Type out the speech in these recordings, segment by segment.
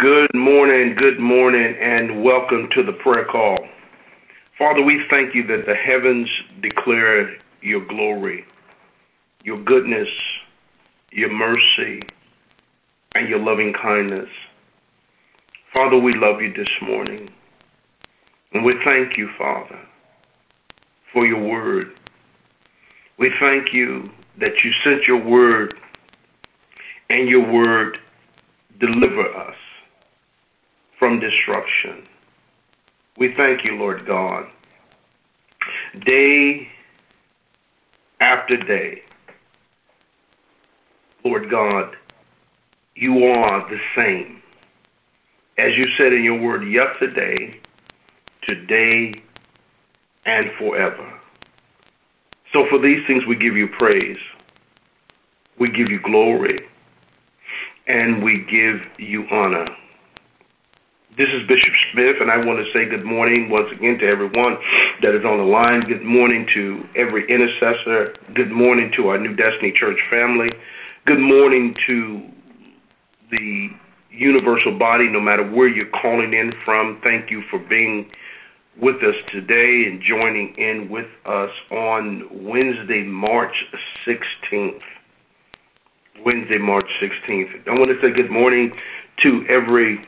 Good morning, good morning, and welcome to the prayer call. Father, we thank you that the heavens declare your glory, your goodness, your mercy, and your loving kindness. Father, we love you this morning. And we thank you, Father, for your word. We thank you that you sent your word and your word deliver us from destruction. We thank you, Lord God. Day after day, Lord God, you are the same. As you said in your word yesterday, today, and forever. So for these things we give you praise. We give you glory. And we give you honor. This is Bishop Smith, and I want to say good morning once again to everyone that is on the line. Good morning to every intercessor. Good morning to our New Destiny Church family. Good morning to the universal body, no matter where you're calling in from. Thank you for being with us today and joining in with us on Wednesday, March 16th. Wednesday, March 16th. I want to say good morning to every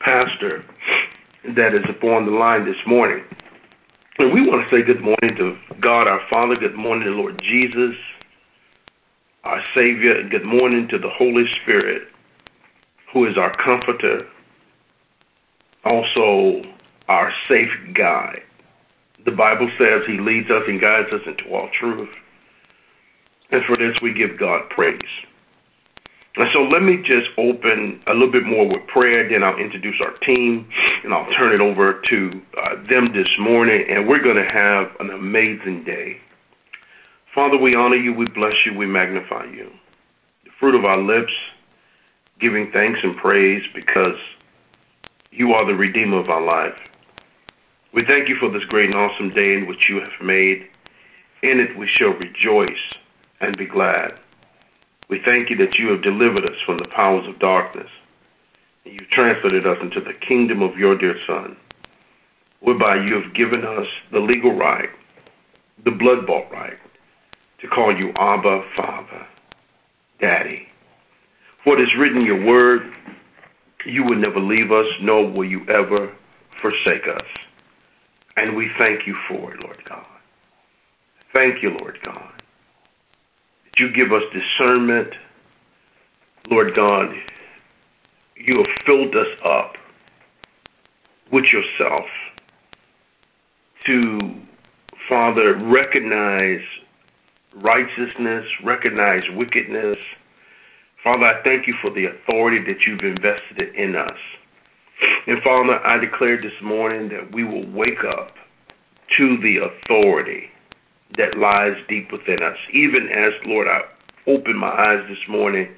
pastor that is upon the line this morning. And we want to say good morning to God our Father, good morning to Lord Jesus, our Savior, and good morning to the Holy Spirit, who is our comforter, also our safe guide. The Bible says he leads us and guides us into all truth. And for this we give God praise. And so let me just open a little bit more with prayer, then I'll introduce our team and I'll turn it over to uh, them this morning, and we're going to have an amazing day. Father, we honor you, we bless you, we magnify you. The fruit of our lips, giving thanks and praise because you are the Redeemer of our life. We thank you for this great and awesome day in which you have made. In it we shall rejoice and be glad. We thank you that you have delivered us from the powers of darkness, and you translated us into the kingdom of your dear Son, whereby you have given us the legal right, the blood bought right, to call you Abba, Father, Daddy. For it is written in your word, you will never leave us, nor will you ever forsake us. And we thank you for it, Lord God. Thank you, Lord God you give us discernment. Lord God, you have filled us up with yourself to, Father, recognize righteousness, recognize wickedness. Father, I thank you for the authority that you've invested in us. And Father, I declare this morning that we will wake up to the authority that lies deep within us. Even as, Lord, I open my eyes this morning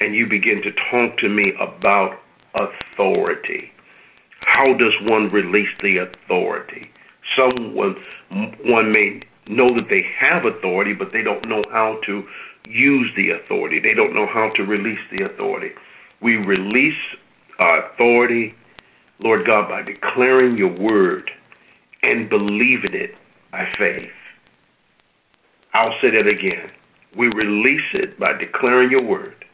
and you begin to talk to me about authority. How does one release the authority? Someone one may know that they have authority, but they don't know how to use the authority. They don't know how to release the authority. We release our authority, Lord God, by declaring your word and believing it by faith. I'll say that again. We release it by declaring your word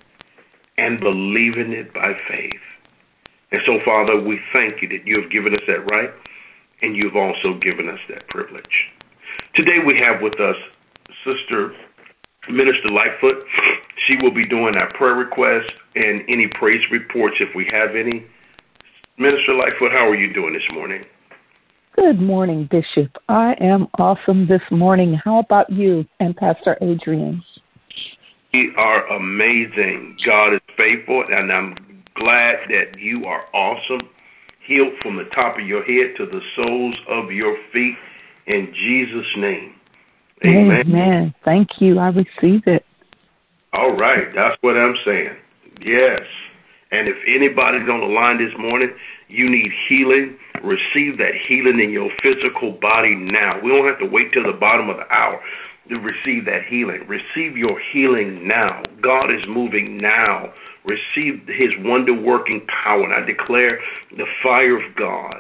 and believing it by faith. And so, Father, we thank you that you have given us that right and you've also given us that privilege. Today we have with us Sister Minister Lightfoot. She will be doing our prayer requests and any praise reports if we have any. Minister Lightfoot, how are you doing this morning? Good morning, Bishop. I am awesome this morning. How about you and Pastor Adrian? We are amazing. God is faithful, and I'm glad that you are awesome. Healed from the top of your head to the soles of your feet in Jesus' name. Amen. Amen. Thank you. I receive it. All right. That's what I'm saying. Yes. And if anybody's on the line this morning, you need healing receive that healing in your physical body now. We don't have to wait till the bottom of the hour to receive that healing. Receive your healing now. God is moving now. receive his wonder working power. And I declare the fire of God.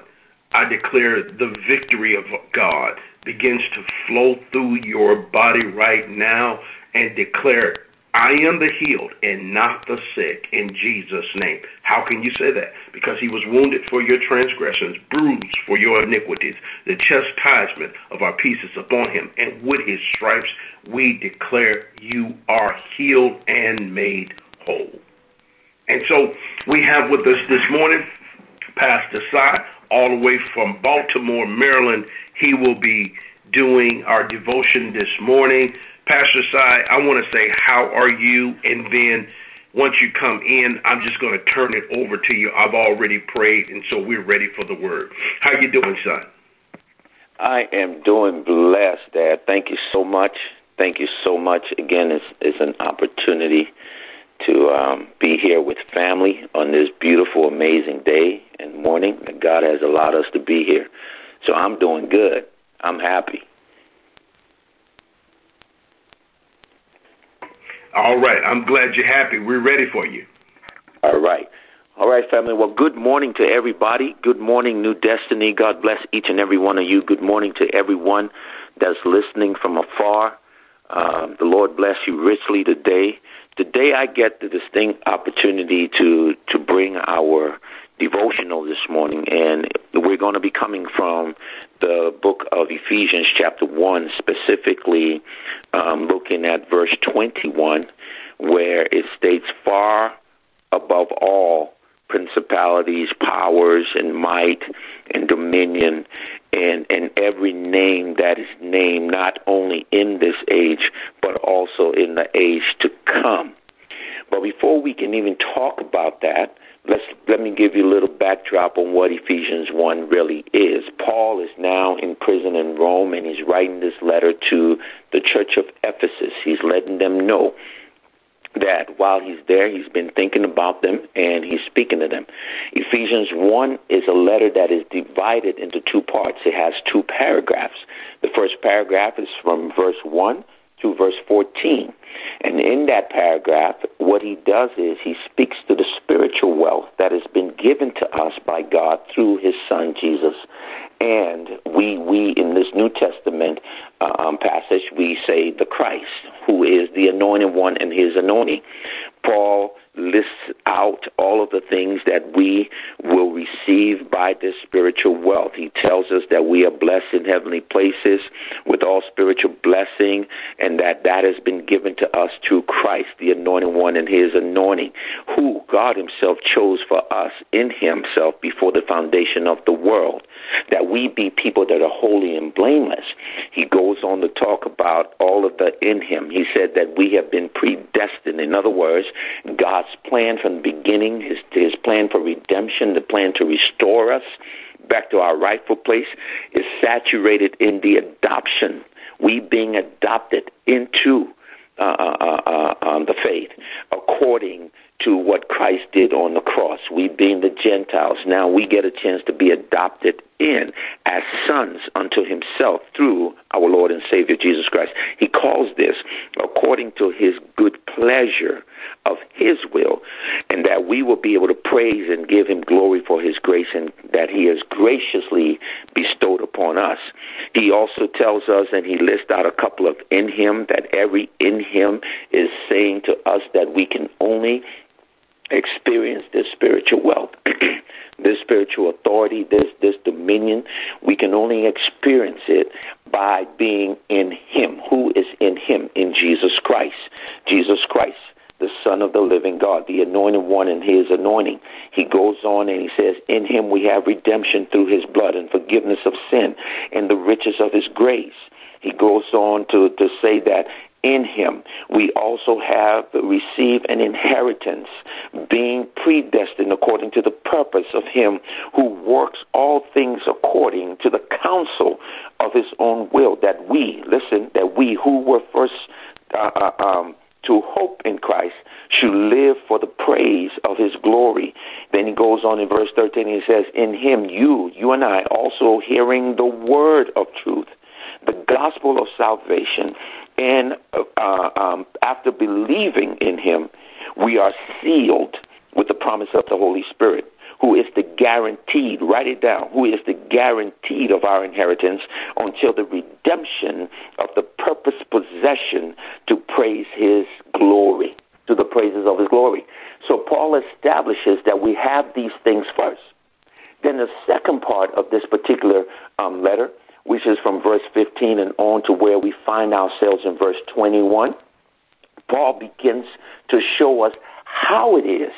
I declare the victory of God begins to flow through your body right now and declare I am the healed and not the sick in Jesus' name. How can you say that? Because he was wounded for your transgressions, bruised for your iniquities. The chastisement of our peace is upon him, and with his stripes we declare you are healed and made whole. And so we have with us this morning Pastor Si, all the way from Baltimore, Maryland. He will be doing our devotion this morning. Pastor Si, I want to say, how are you? And then once you come in, I'm just going to turn it over to you. I've already prayed, and so we're ready for the word. How you doing, son? I am doing blessed, Dad. Thank you so much. Thank you so much. Again, it's, it's an opportunity to um, be here with family on this beautiful, amazing day and morning that God has allowed us to be here. So I'm doing good. I'm happy. All right. I'm glad you're happy. We're ready for you. All right. All right, family. Well, good morning to everybody. Good morning, New Destiny. God bless each and every one of you. Good morning to everyone that's listening from afar. Um, the Lord bless you richly today. Today, I get the distinct opportunity to to bring our devotional this morning, and we're going to be coming from the book of Ephesians, chapter 1, specifically um, looking at verse 21, where it states, Far above all principalities, powers, and might, and dominion, and, and every name that is named not only in this age, but also in the age to come. But before we can even talk about that, let's let me give you a little backdrop on what Ephesians 1 really is. Paul is now in prison in Rome and he's writing this letter to the church of Ephesus. He's letting them know that while he's there, he's been thinking about them and he's speaking to them. Ephesians 1 is a letter that is divided into two parts. It has two paragraphs. The first paragraph is from verse 1 to verse 14. And in that paragraph, what he does is he speaks to the spiritual wealth that has been given to us by God through his son Jesus. And we, we in this New Testament um, passage, we say the Christ, who is the anointed one and his anointing. Paul lists out all of the things that we will receive by this spiritual wealth. He tells us that we are blessed in heavenly places with all spiritual blessing and that that has been given to us through Christ, the anointed one and his anointing, who God himself chose for us in himself before the foundation of the world, that we be people that are holy and blameless. He goes on to talk about all of the in him. He said that we have been predestined. In other words, God's plan from the beginning, his, his plan for redemption, the plan to restore us back to our rightful place, is saturated in the adoption. We being adopted into uh, uh, uh, uh um, the faith according to what Christ did on the cross. We being the Gentiles, now we get a chance to be adopted in as sons unto himself through our Lord and Savior Jesus Christ. He calls this according to his good pleasure of his will, and that we will be able to praise and give him glory for his grace and that he has graciously bestowed upon us. He also tells us, and he lists out a couple of in him, that every in him is saying to us that we can only experience this spiritual wealth. this spiritual authority, this this dominion, we can only experience it by being in Him. Who is in Him? In Jesus Christ. Jesus Christ, the Son of the living God, the anointed one in His anointing. He goes on and he says, In Him we have redemption through His blood and forgiveness of sin and the riches of His grace. He goes on to, to say that in him, we also have received an inheritance, being predestined according to the purpose of him who works all things according to the counsel of his own will, that we, listen, that we who were first uh, uh, um, to hope in Christ should live for the praise of his glory. Then he goes on in verse 13, he says, In him, you, you and I, also hearing the word of truth, the gospel of salvation, and uh, um, after believing in him, We are sealed with the promise of the Holy Spirit who is the guaranteed, write it down, who is the guaranteed of our inheritance until the redemption of the purpose possession to praise his glory, to the praises of his glory. So Paul establishes that we have these things first. Then the second part of this particular um, letter, which is from verse 15 and on to where we find ourselves in verse 21, Paul begins to show us how it is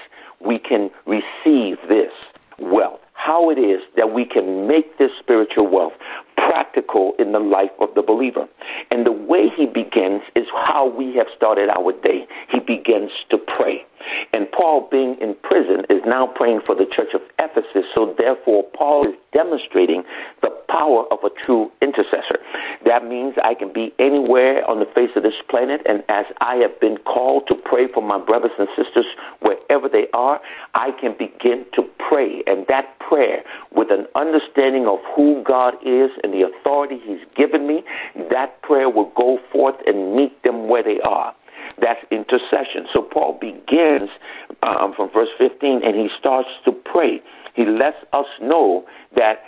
we can receive this wealth, how it is that we can make this spiritual wealth practical in the life of the believer. And the way he begins is how we have started our day. He begins to pray. And Paul, being in prison, is now praying for the church of Ephesus. So, therefore, Paul is demonstrating the power of a true intercessor. That means I can be anywhere on the face of this planet, and as I have been called to pray for my brothers and sisters wherever they are, I can begin to pray. And that prayer, with an understanding of who God is and the authority He's given me, that prayer will go forth and meet them where they are. That's intercession. So Paul begins um, from verse 15 and he starts to pray. He lets us know that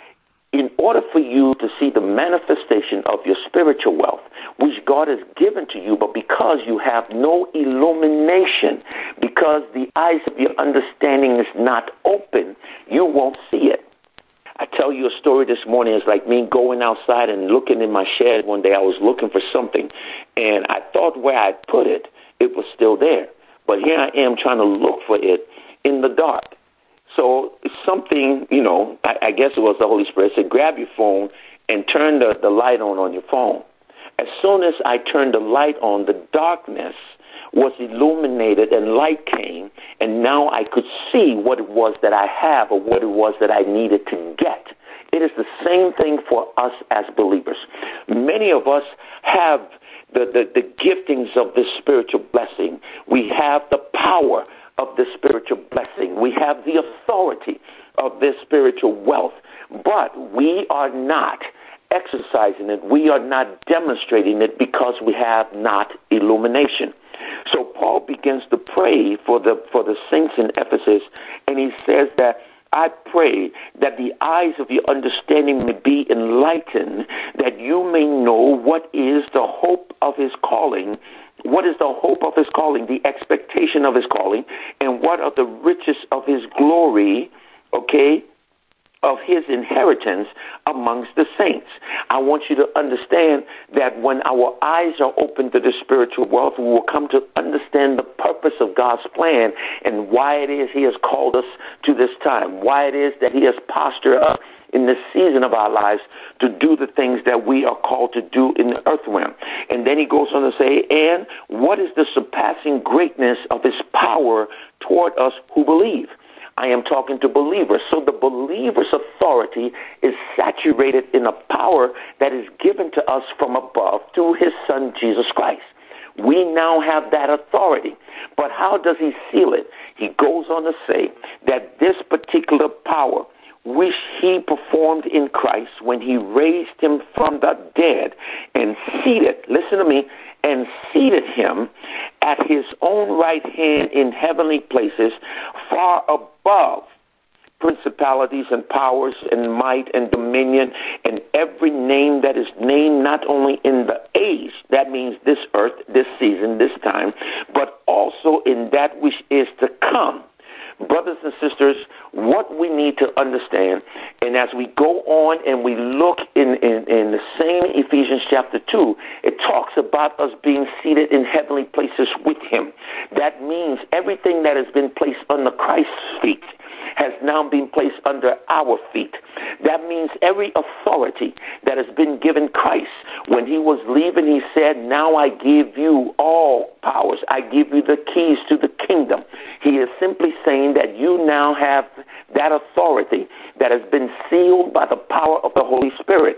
in order for you to see the manifestation of your spiritual wealth, which God has given to you, but because you have no illumination, because the eyes of your understanding is not open, you won't see it. I tell you a story this morning. It's like me going outside and looking in my shed one day. I was looking for something, and I thought where I'd put it, it was still there. But here I am trying to look for it in the dark. So something, you know, I, I guess it was the Holy Spirit said, grab your phone and turn the, the light on on your phone. As soon as I turned the light on, the darkness was illuminated and light came, and now I could see what it was that I have or what it was that I needed to get. It is the same thing for us as believers. Many of us have the, the, the giftings of this spiritual blessing. We have the power of this spiritual blessing. We have the authority of this spiritual wealth, but we are not exercising it. We are not demonstrating it because we have not illumination. So Paul begins to pray for the for the saints in Ephesus, and he says that I pray that the eyes of your understanding may be enlightened, that you may know what is the hope of his calling, what is the hope of his calling, the expectation of his calling, and what are the riches of his glory, okay, of his inheritance amongst the saints. I want you to understand that when our eyes are open to the spiritual wealth, we will come to understand the purpose of God's plan and why it is he has called us to this time, why it is that he has postured us in this season of our lives to do the things that we are called to do in the earth realm. And then he goes on to say, and what is the surpassing greatness of his power toward us who believe? I am talking to believers. So the believer's authority is saturated in a power that is given to us from above through his son, Jesus Christ. We now have that authority. But how does he seal it? He goes on to say that this particular power, which he performed in Christ when he raised him from the dead and seated, listen to me, and seated him at his own right hand in heavenly places, far above principalities and powers and might and dominion and every name that is named not only in the age, that means this earth, this season, this time, but also in that which is to come brothers and sisters, what we need to understand, and as we go on and we look in, in, in the same Ephesians chapter 2, it talks about us being seated in heavenly places with Him. That means everything that has been placed under Christ's feet has now been placed under our feet. That means every authority that has been given Christ. When he was leaving, he said, Now I give you all powers. I give you the keys to the kingdom. He is simply saying that you now have that authority that has been sealed by the power of the Holy Spirit.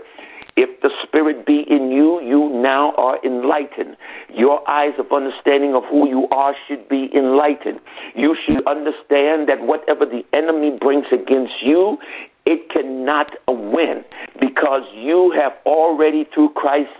If the Spirit be in you, you now are enlightened. Your eyes of understanding of who you are should be enlightened. You should understand that whatever the enemy brings against you, it cannot win because you have already through Christ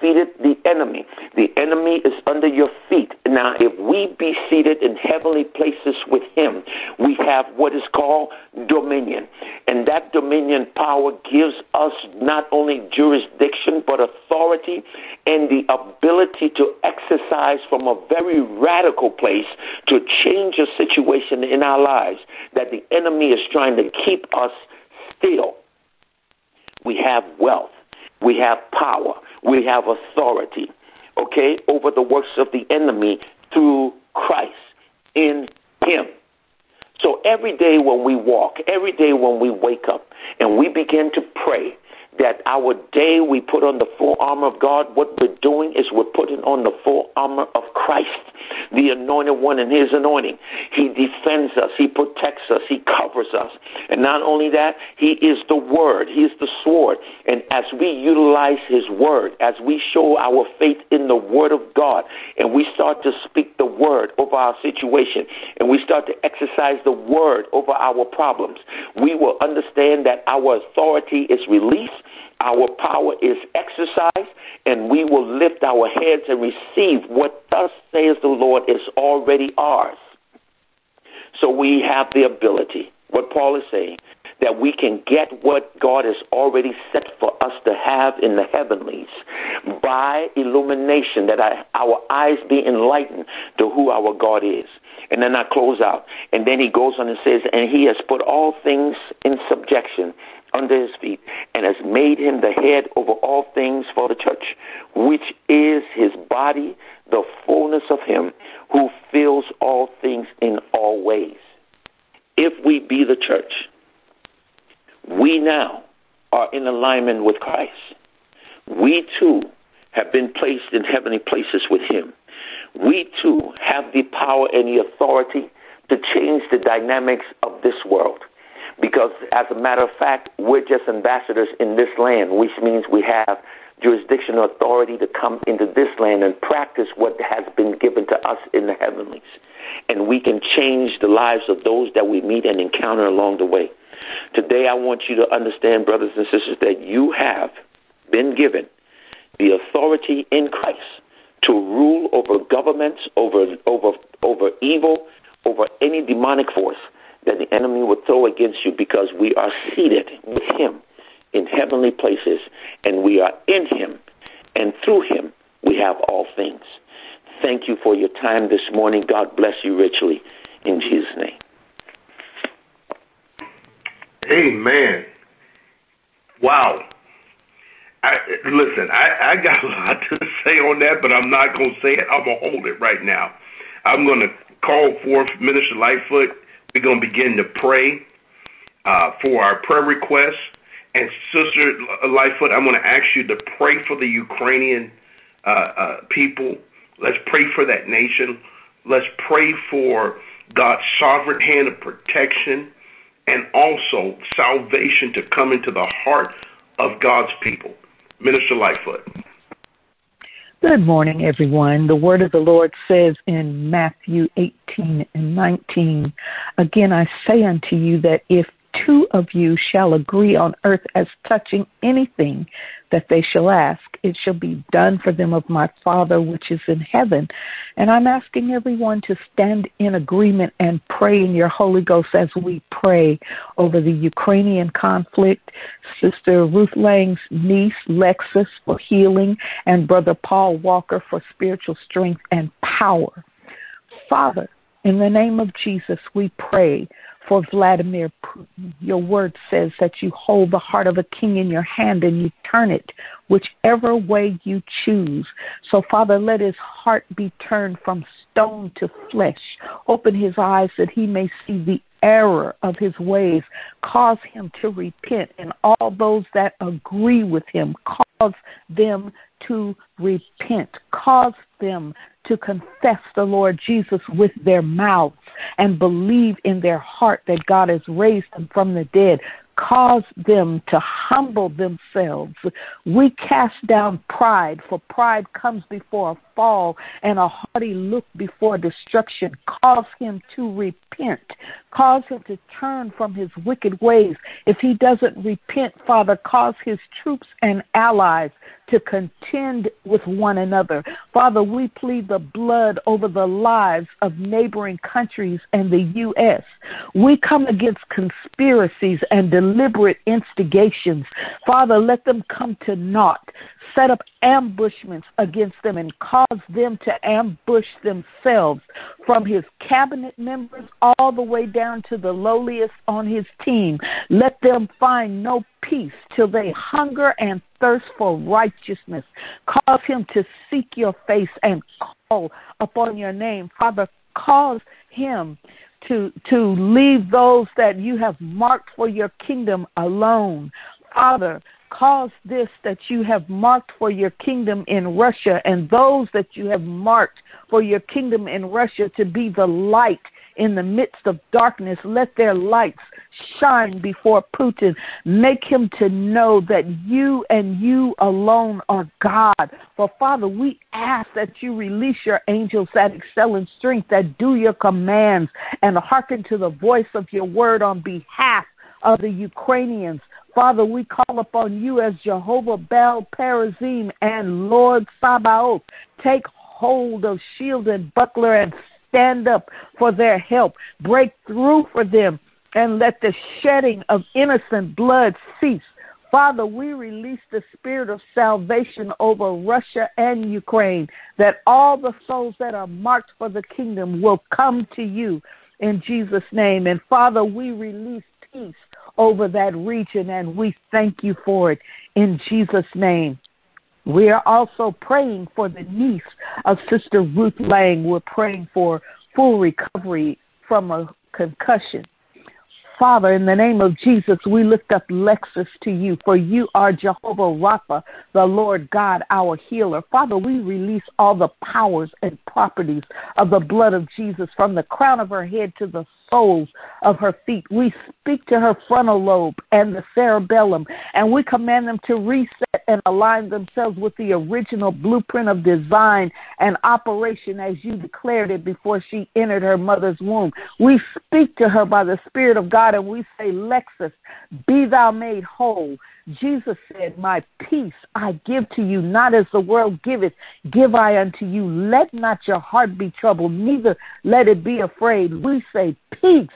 defeated the enemy. The enemy is under your feet. Now, if we be seated in heavenly places with him, we have what is called dominion. And that dominion power gives us not only jurisdiction, but authority and the ability to exercise from a very radical place to change a situation in our lives that the enemy is trying to keep us still. We have wealth. We have power. We have authority, okay, over the works of the enemy through Christ in Him. So every day when we walk, every day when we wake up, and we begin to pray, that our day we put on the full armor of God. What we're doing is we're putting on the full armor of Christ, the anointed one and his anointing. He defends us, he protects us, he covers us. And not only that, he is the word, he is the sword. And as we utilize his word, as we show our faith in the word of God, and we start to speak the word over our situation, and we start to exercise the word over our problems, we will understand that our authority is released our power is exercised, and we will lift our heads and receive what thus says the Lord is already ours. So we have the ability, what Paul is saying, that we can get what God has already set for us to have in the heavenlies by illumination, that our eyes be enlightened to who our God is. And then I close out. And then he goes on and says, And he has put all things in subjection under his feet and has made him the head over all things for the church, which is his body, the fullness of him who fills all things in all ways. If we be the church, we now are in alignment with Christ. We too have been placed in heavenly places with him. We too have the power and the authority to change the dynamics of this world. Because, as a matter of fact, we're just ambassadors in this land, which means we have jurisdictional authority to come into this land and practice what has been given to us in the heavenlies. And we can change the lives of those that we meet and encounter along the way. Today, I want you to understand, brothers and sisters, that you have been given the authority in Christ to rule over governments, over, over, over evil, over any demonic force that the enemy would throw against you because we are seated with him in heavenly places and we are in him and through him we have all things. Thank you for your time this morning. God bless you richly in Jesus' name. Amen. Wow. I, listen, I, I got a lot to say on that, but I'm not going to say it. I'm going to hold it right now. I'm going to call forth Minister Lightfoot we're going to begin to pray uh, for our prayer requests. And Sister Lightfoot, I'm going to ask you to pray for the Ukrainian uh, uh, people. Let's pray for that nation. Let's pray for God's sovereign hand of protection and also salvation to come into the heart of God's people. Minister Lightfoot. Good morning, everyone. The word of the Lord says in Matthew 18 and 19, Again I say unto you that if two of you shall agree on earth as touching anything that they shall ask, it shall be done for them of my Father which is in heaven. And I'm asking everyone to stand in agreement and pray in your Holy Ghost as we pray over the Ukrainian conflict. Sister Ruth Lang's niece, Lexus, for healing, and Brother Paul Walker for spiritual strength and power. Father, in the name of Jesus, we pray for Vladimir Putin. Your word says that you hold the heart of a king in your hand and you turn it whichever way you choose. So, Father, let his heart be turned from stone to flesh. Open his eyes that he may see the error of his ways. Cause him to repent, and all those that agree with him, cause them to repent. Cause them to confess the Lord Jesus with their mouths and believe in their heart that God has raised him from the dead. Cause them to humble themselves. We cast down pride, for pride comes before a fall and a haughty look before destruction. Cause him to repent. Cause him to turn from his wicked ways. If he doesn't repent, Father, cause his troops and allies to contend with one another. Father, we plead the blood over the lives of neighboring countries and the U.S. We come against conspiracies and deliberate instigations. Father, let them come to naught set up ambushments against them and cause them to ambush themselves from his cabinet members all the way down to the lowliest on his team. Let them find no peace till they hunger and thirst for righteousness. Cause him to seek your face and call upon your name. Father, cause him to to leave those that you have marked for your kingdom alone. Father, cause this that you have marked for your kingdom in Russia and those that you have marked for your kingdom in Russia to be the light in the midst of darkness. Let their lights shine before Putin. Make him to know that you and you alone are God. For Father, we ask that you release your angels that excel in strength, that do your commands, and hearken to the voice of your word on behalf of the Ukrainians. Father, we call upon you as Jehovah Baal Perazim and Lord Sabaoth. Take hold of shield and buckler and stand up for their help. Break through for them and let the shedding of innocent blood cease. Father, we release the spirit of salvation over Russia and Ukraine, that all the souls that are marked for the kingdom will come to you in Jesus' name. And Father, we release peace over that region, and we thank you for it in Jesus' name. We are also praying for the niece of Sister Ruth Lang. We're praying for full recovery from a concussion. Father, in the name of Jesus, we lift up Lexus to you, for you are Jehovah Rapha, the Lord God, our healer. Father, we release all the powers and properties of the blood of Jesus from the crown of her head to the soles of her feet. We speak to her frontal lobe and the cerebellum, and we command them to reset and align themselves with the original blueprint of design and operation as you declared it before she entered her mother's womb. We speak to her by the Spirit of God, and we say, Lexus, be thou made whole. Jesus said, My peace I give to you, not as the world giveth, give I unto you. Let not your heart be troubled, neither let it be afraid. We say, Peace,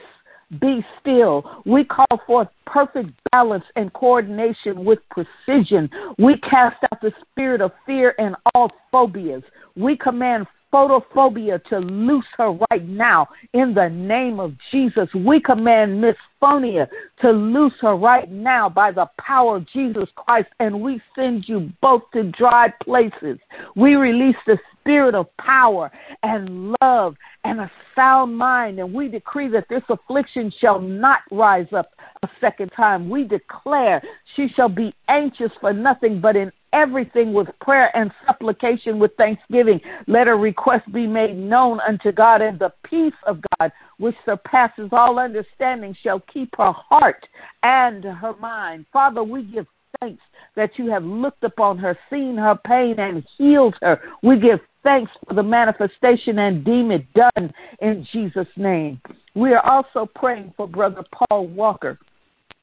be still. We call forth perfect balance and coordination with precision. We cast out the spirit of fear and all phobias. We command photophobia to loose her right now in the name of Jesus. We command misophonia to loose her right now by the power of Jesus Christ, and we send you both to dry places. We release the spirit of power and love and a sound mind, and we decree that this affliction shall not rise up a second time. We declare she shall be anxious for nothing, but in everything with prayer and supplication with thanksgiving. Let her request be made known unto God, and the peace of God, which surpasses all understanding, shall keep her heart and her mind. Father, we give thanks that you have looked upon her, seen her pain, and healed her. We give thanks for the manifestation and deem it done in Jesus' name. We are also praying for Brother Paul Walker.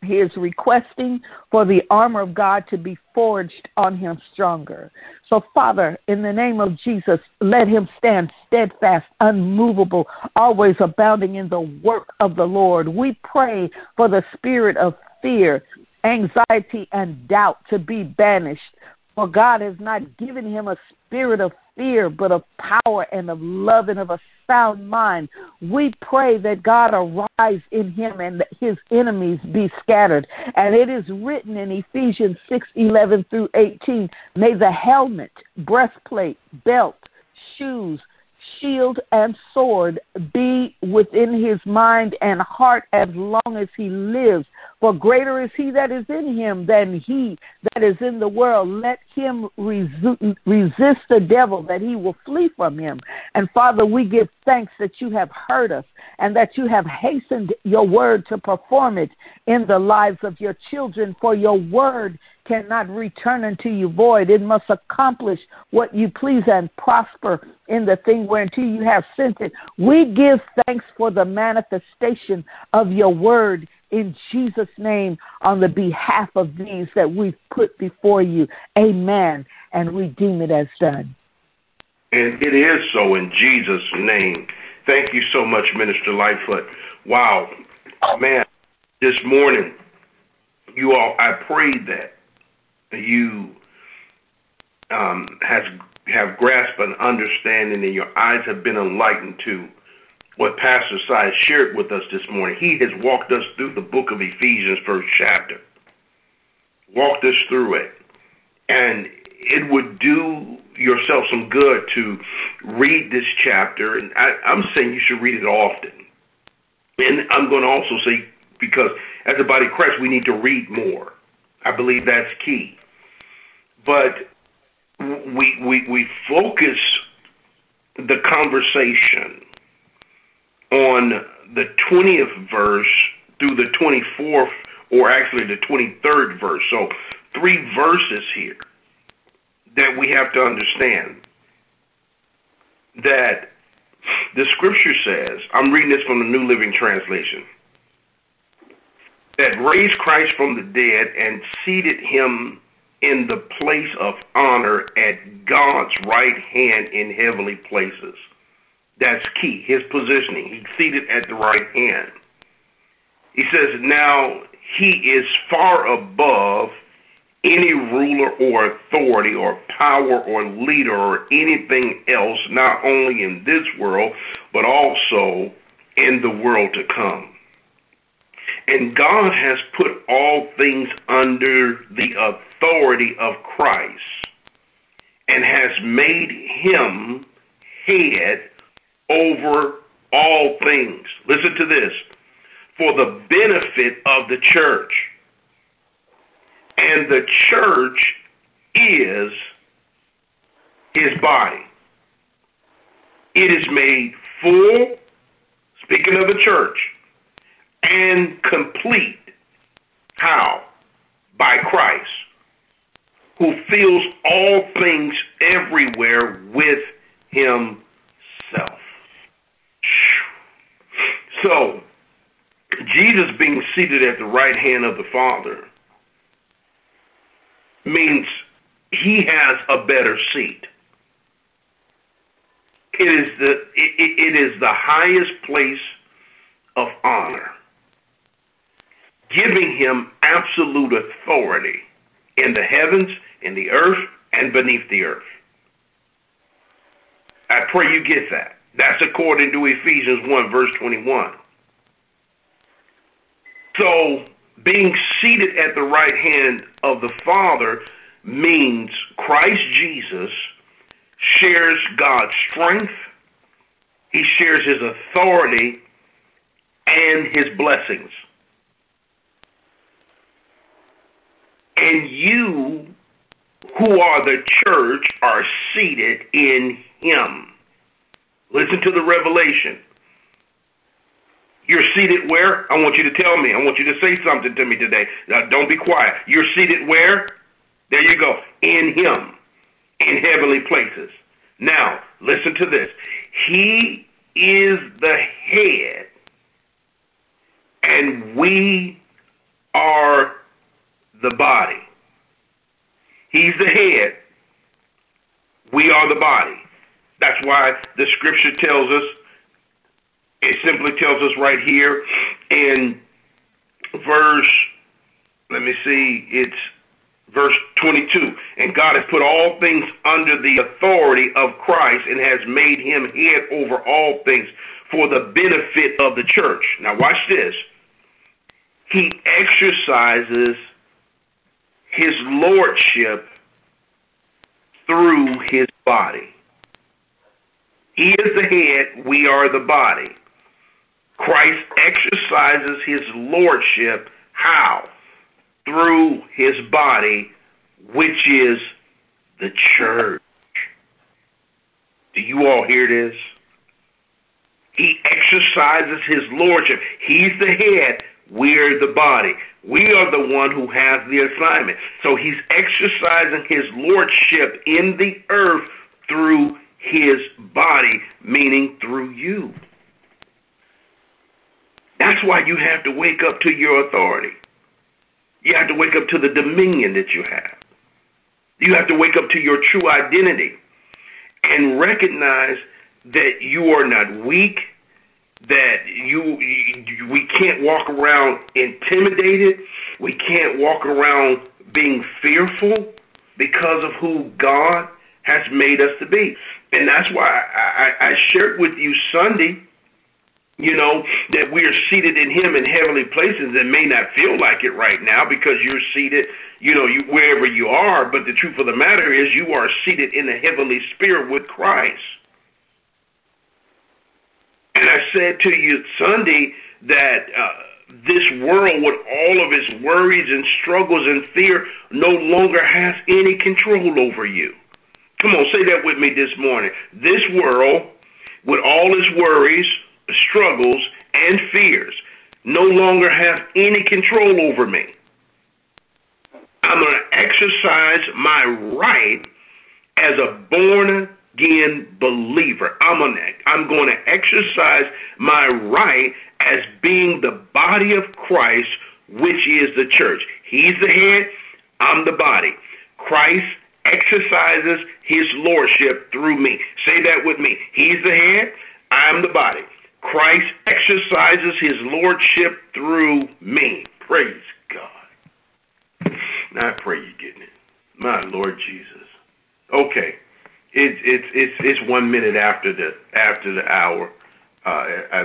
He is requesting for the armor of God to be forged on him stronger. So, Father, in the name of Jesus, let him stand steadfast, unmovable, always abounding in the work of the Lord. We pray for the spirit of fear, anxiety, and doubt to be banished. For God has not given him a spirit of fear, but of power and of love and of a sound mind. We pray that God arise in him and that his enemies be scattered. And it is written in Ephesians 6 11 through 18 May the helmet, breastplate, belt, shoes, shield, and sword be within his mind and heart as long as he lives For greater is he that is in him than he that is in the world. Let him resist the devil that he will flee from him. And Father, we give thanks that you have heard us and that you have hastened your word to perform it in the lives of your children. For your word cannot return unto you void. It must accomplish what you please and prosper in the thing whereunto you have sent it. We give thanks for the manifestation of your word in Jesus' name on the behalf of these that we've put before you. Amen. And we deem it as done. And it is so in Jesus' name. Thank you so much, Minister Lightfoot. Wow. Man, this morning, you all, I prayed that you um, have grasped an understanding and your eyes have been enlightened to what Pastor Si shared with us this morning. He has walked us through the book of Ephesians, first chapter, walked us through it. And it would do yourself some good to read this chapter. And I, I'm saying you should read it often. And I'm going to also say, because as a body of Christ, we need to read more. I believe that's key. But we, we, we focus the conversation on the 20th verse through the 24th, or actually the 23rd verse. So, three verses here that we have to understand that the scripture says, I'm reading this from the New Living Translation, that raised Christ from the dead and seated him in the place of honor at God's right hand in heavenly places that's key, his positioning. He's seated at the right hand. He says, now he is far above any ruler or authority or power or leader or anything else, not only in this world, but also in the world to come. And God has put all things under the authority of Christ and has made him head over all things. Listen to this for the benefit of the church. And the church is his body. It is made full, speaking of the church, and complete. How? By Christ, who fills all things everywhere with himself. So, Jesus being seated at the right hand of the Father means he has a better seat. It is the it, it is the highest place of honor, giving him absolute authority in the heavens, in the earth, and beneath the earth. I pray you get that. That's according to Ephesians 1, verse 21. So, being seated at the right hand of the Father means Christ Jesus shares God's strength, he shares his authority, and his blessings. And you, who are the church, are seated in him. Listen to the revelation. You're seated where? I want you to tell me. I want you to say something to me today. Now, don't be quiet. You're seated where? There you go. In Him, in heavenly places. Now, listen to this. He is the head, and we are the body. He's the head. We are the body. Why the scripture tells us, it simply tells us right here in verse, let me see, it's verse 22. And God has put all things under the authority of Christ and has made him head over all things for the benefit of the church. Now, watch this. He exercises his lordship through his body. He is the head, we are the body. Christ exercises his lordship How? Through his body, which is the church. Do you all hear this? He exercises his lordship. He's the head. We're the body. We are the one who has the assignment. So he's exercising his lordship in the earth through his body, meaning through you. That's why you have to wake up to your authority. You have to wake up to the dominion that you have. You have to wake up to your true identity and recognize that you are not weak, that you, you we can't walk around intimidated, we can't walk around being fearful because of who God has made us to be. And that's why I, I, I shared with you Sunday, you know, that we are seated in Him in heavenly places that may not feel like it right now because you're seated, you know, you, wherever you are. But the truth of the matter is, you are seated in the heavenly spirit with Christ. And I said to you Sunday that uh, this world, with all of its worries and struggles and fear, no longer has any control over you. Come on, say that with me this morning. This world, with all its worries, struggles, and fears, no longer has any control over me. I'm going to exercise my right as a born again believer. I'm going to, I'm going to exercise my right as being the body of Christ, which is the church. He's the head, I'm the body. Christ exercises his lordship through me. Say that with me. He's the head, I'm the body. Christ exercises his lordship through me. Praise God. Now I pray you're getting it. My Lord Jesus. Okay it's it's it's it's one minute after the after the hour. Uh, I,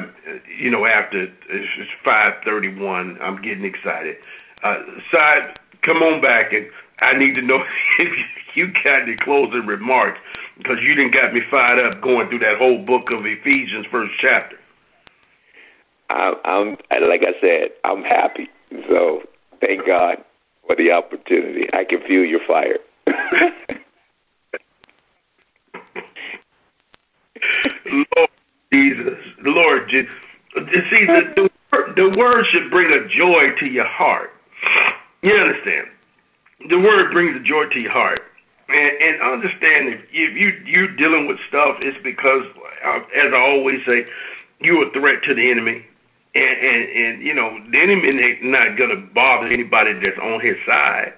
you know, after it's five thirty one. I'm getting excited. Uh, side, come on back, and I need to know if you got any closing remarks because you didn't got me fired up going through that whole book of Ephesians, first chapter. I'm, I'm like I said, I'm happy. So thank God for the opportunity. I can feel your fire. Lord Jesus, Lord Jesus. See, the, the, the word should bring a joy to your heart. You understand? The word brings a joy to your heart. And, and understand if you, you you're dealing with stuff, it's because, uh, as I always say, you're a threat to the enemy. And, and, and you know, the enemy is not going to bother anybody that's on his side.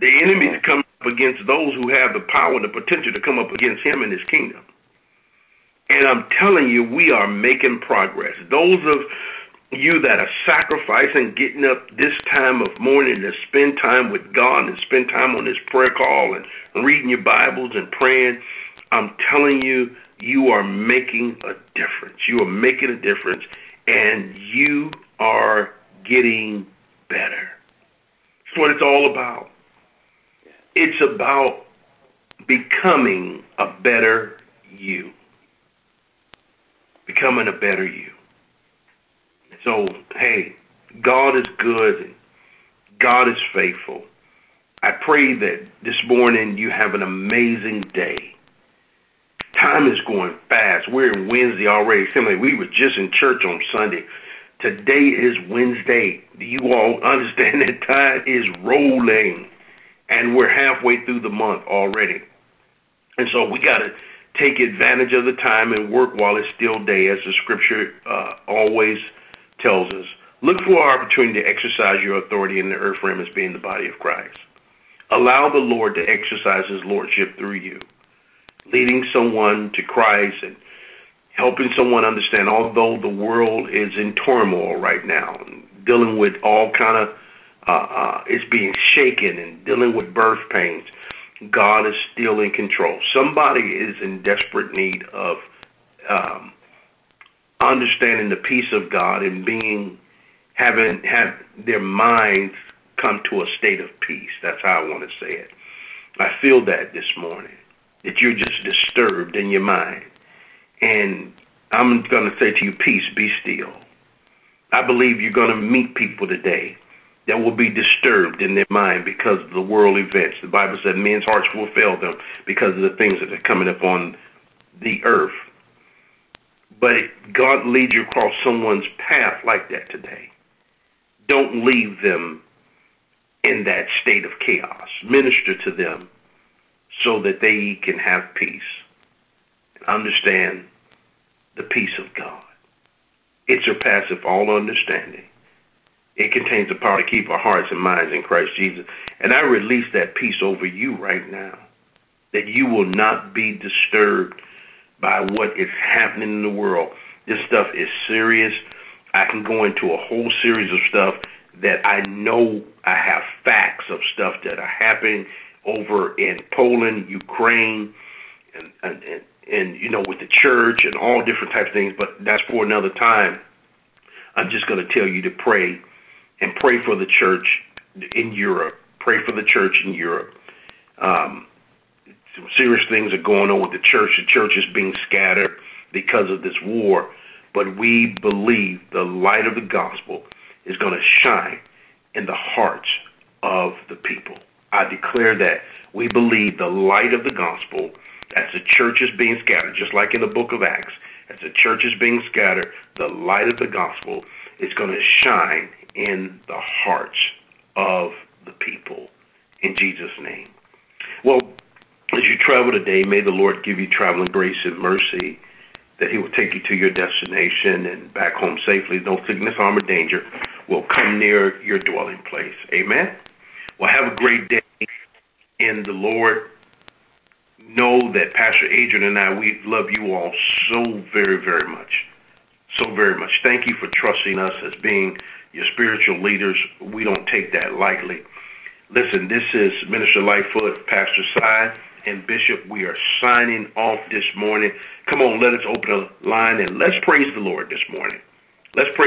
The enemy's coming up against those who have the power and the potential to come up against him and his kingdom. And I'm telling you, we are making progress. Those of you that are sacrificing, getting up this time of morning to spend time with God and spend time on this prayer call and reading your Bibles and praying, I'm telling you, you are making a difference. You are making a difference, and you are getting better. That's what it's all about. It's about becoming a better you becoming a better you. So, hey, God is good God is faithful. I pray that this morning you have an amazing day. Time is going fast. We're in Wednesday already. Similarly, we were just in church on Sunday. Today is Wednesday. Do you all understand that time is rolling? And we're halfway through the month already. And so we got to take advantage of the time and work while it's still day, as the scripture uh, always tells us. Look for our opportunity to exercise your authority in the earth realm as being the body of Christ. Allow the Lord to exercise his lordship through you, leading someone to Christ and helping someone understand, although the world is in turmoil right now, dealing with all kind of, uh, uh, it's being shaken and dealing with birth pains God is still in control. Somebody is in desperate need of um, understanding the peace of God and being having have their minds come to a state of peace. That's how I want to say it. I feel that this morning that you're just disturbed in your mind, and I'm going to say to you, peace, be still. I believe you're going to meet people today that will be disturbed in their mind because of the world events. The Bible said men's hearts will fail them because of the things that are coming upon the earth. But God leads you across someone's path like that today. Don't leave them in that state of chaos. Minister to them so that they can have peace. and Understand the peace of God. It surpasses all understanding. It contains the power to keep our hearts and minds in Christ Jesus. And I release that peace over you right now. That you will not be disturbed by what is happening in the world. This stuff is serious. I can go into a whole series of stuff that I know I have facts of stuff that are happening over in Poland, Ukraine, and, and, and, and you know, with the church and all different types of things, but that's for another time. I'm just going to tell you to pray and pray for the church in Europe. Pray for the church in Europe. Um, some serious things are going on with the church. The church is being scattered because of this war. But we believe the light of the gospel is going to shine in the hearts of the people. I declare that we believe the light of the gospel as the church is being scattered, just like in the book of Acts, as the church is being scattered, the light of the gospel is going to shine in the hearts of the people. In Jesus' name. Well, as you travel today, may the Lord give you traveling grace and mercy, that He will take you to your destination and back home safely. No sickness, harm, or danger will come near your dwelling place. Amen. Well, have a great day in the Lord. Know that Pastor Adrian and I, we love you all so very, very much. So very much. Thank you for trusting us as being your spiritual leaders. We don't take that lightly. Listen, this is Minister Lightfoot, Pastor Side and Bishop, we are signing off this morning. Come on, let us open a line and let's praise the Lord this morning. Let's praise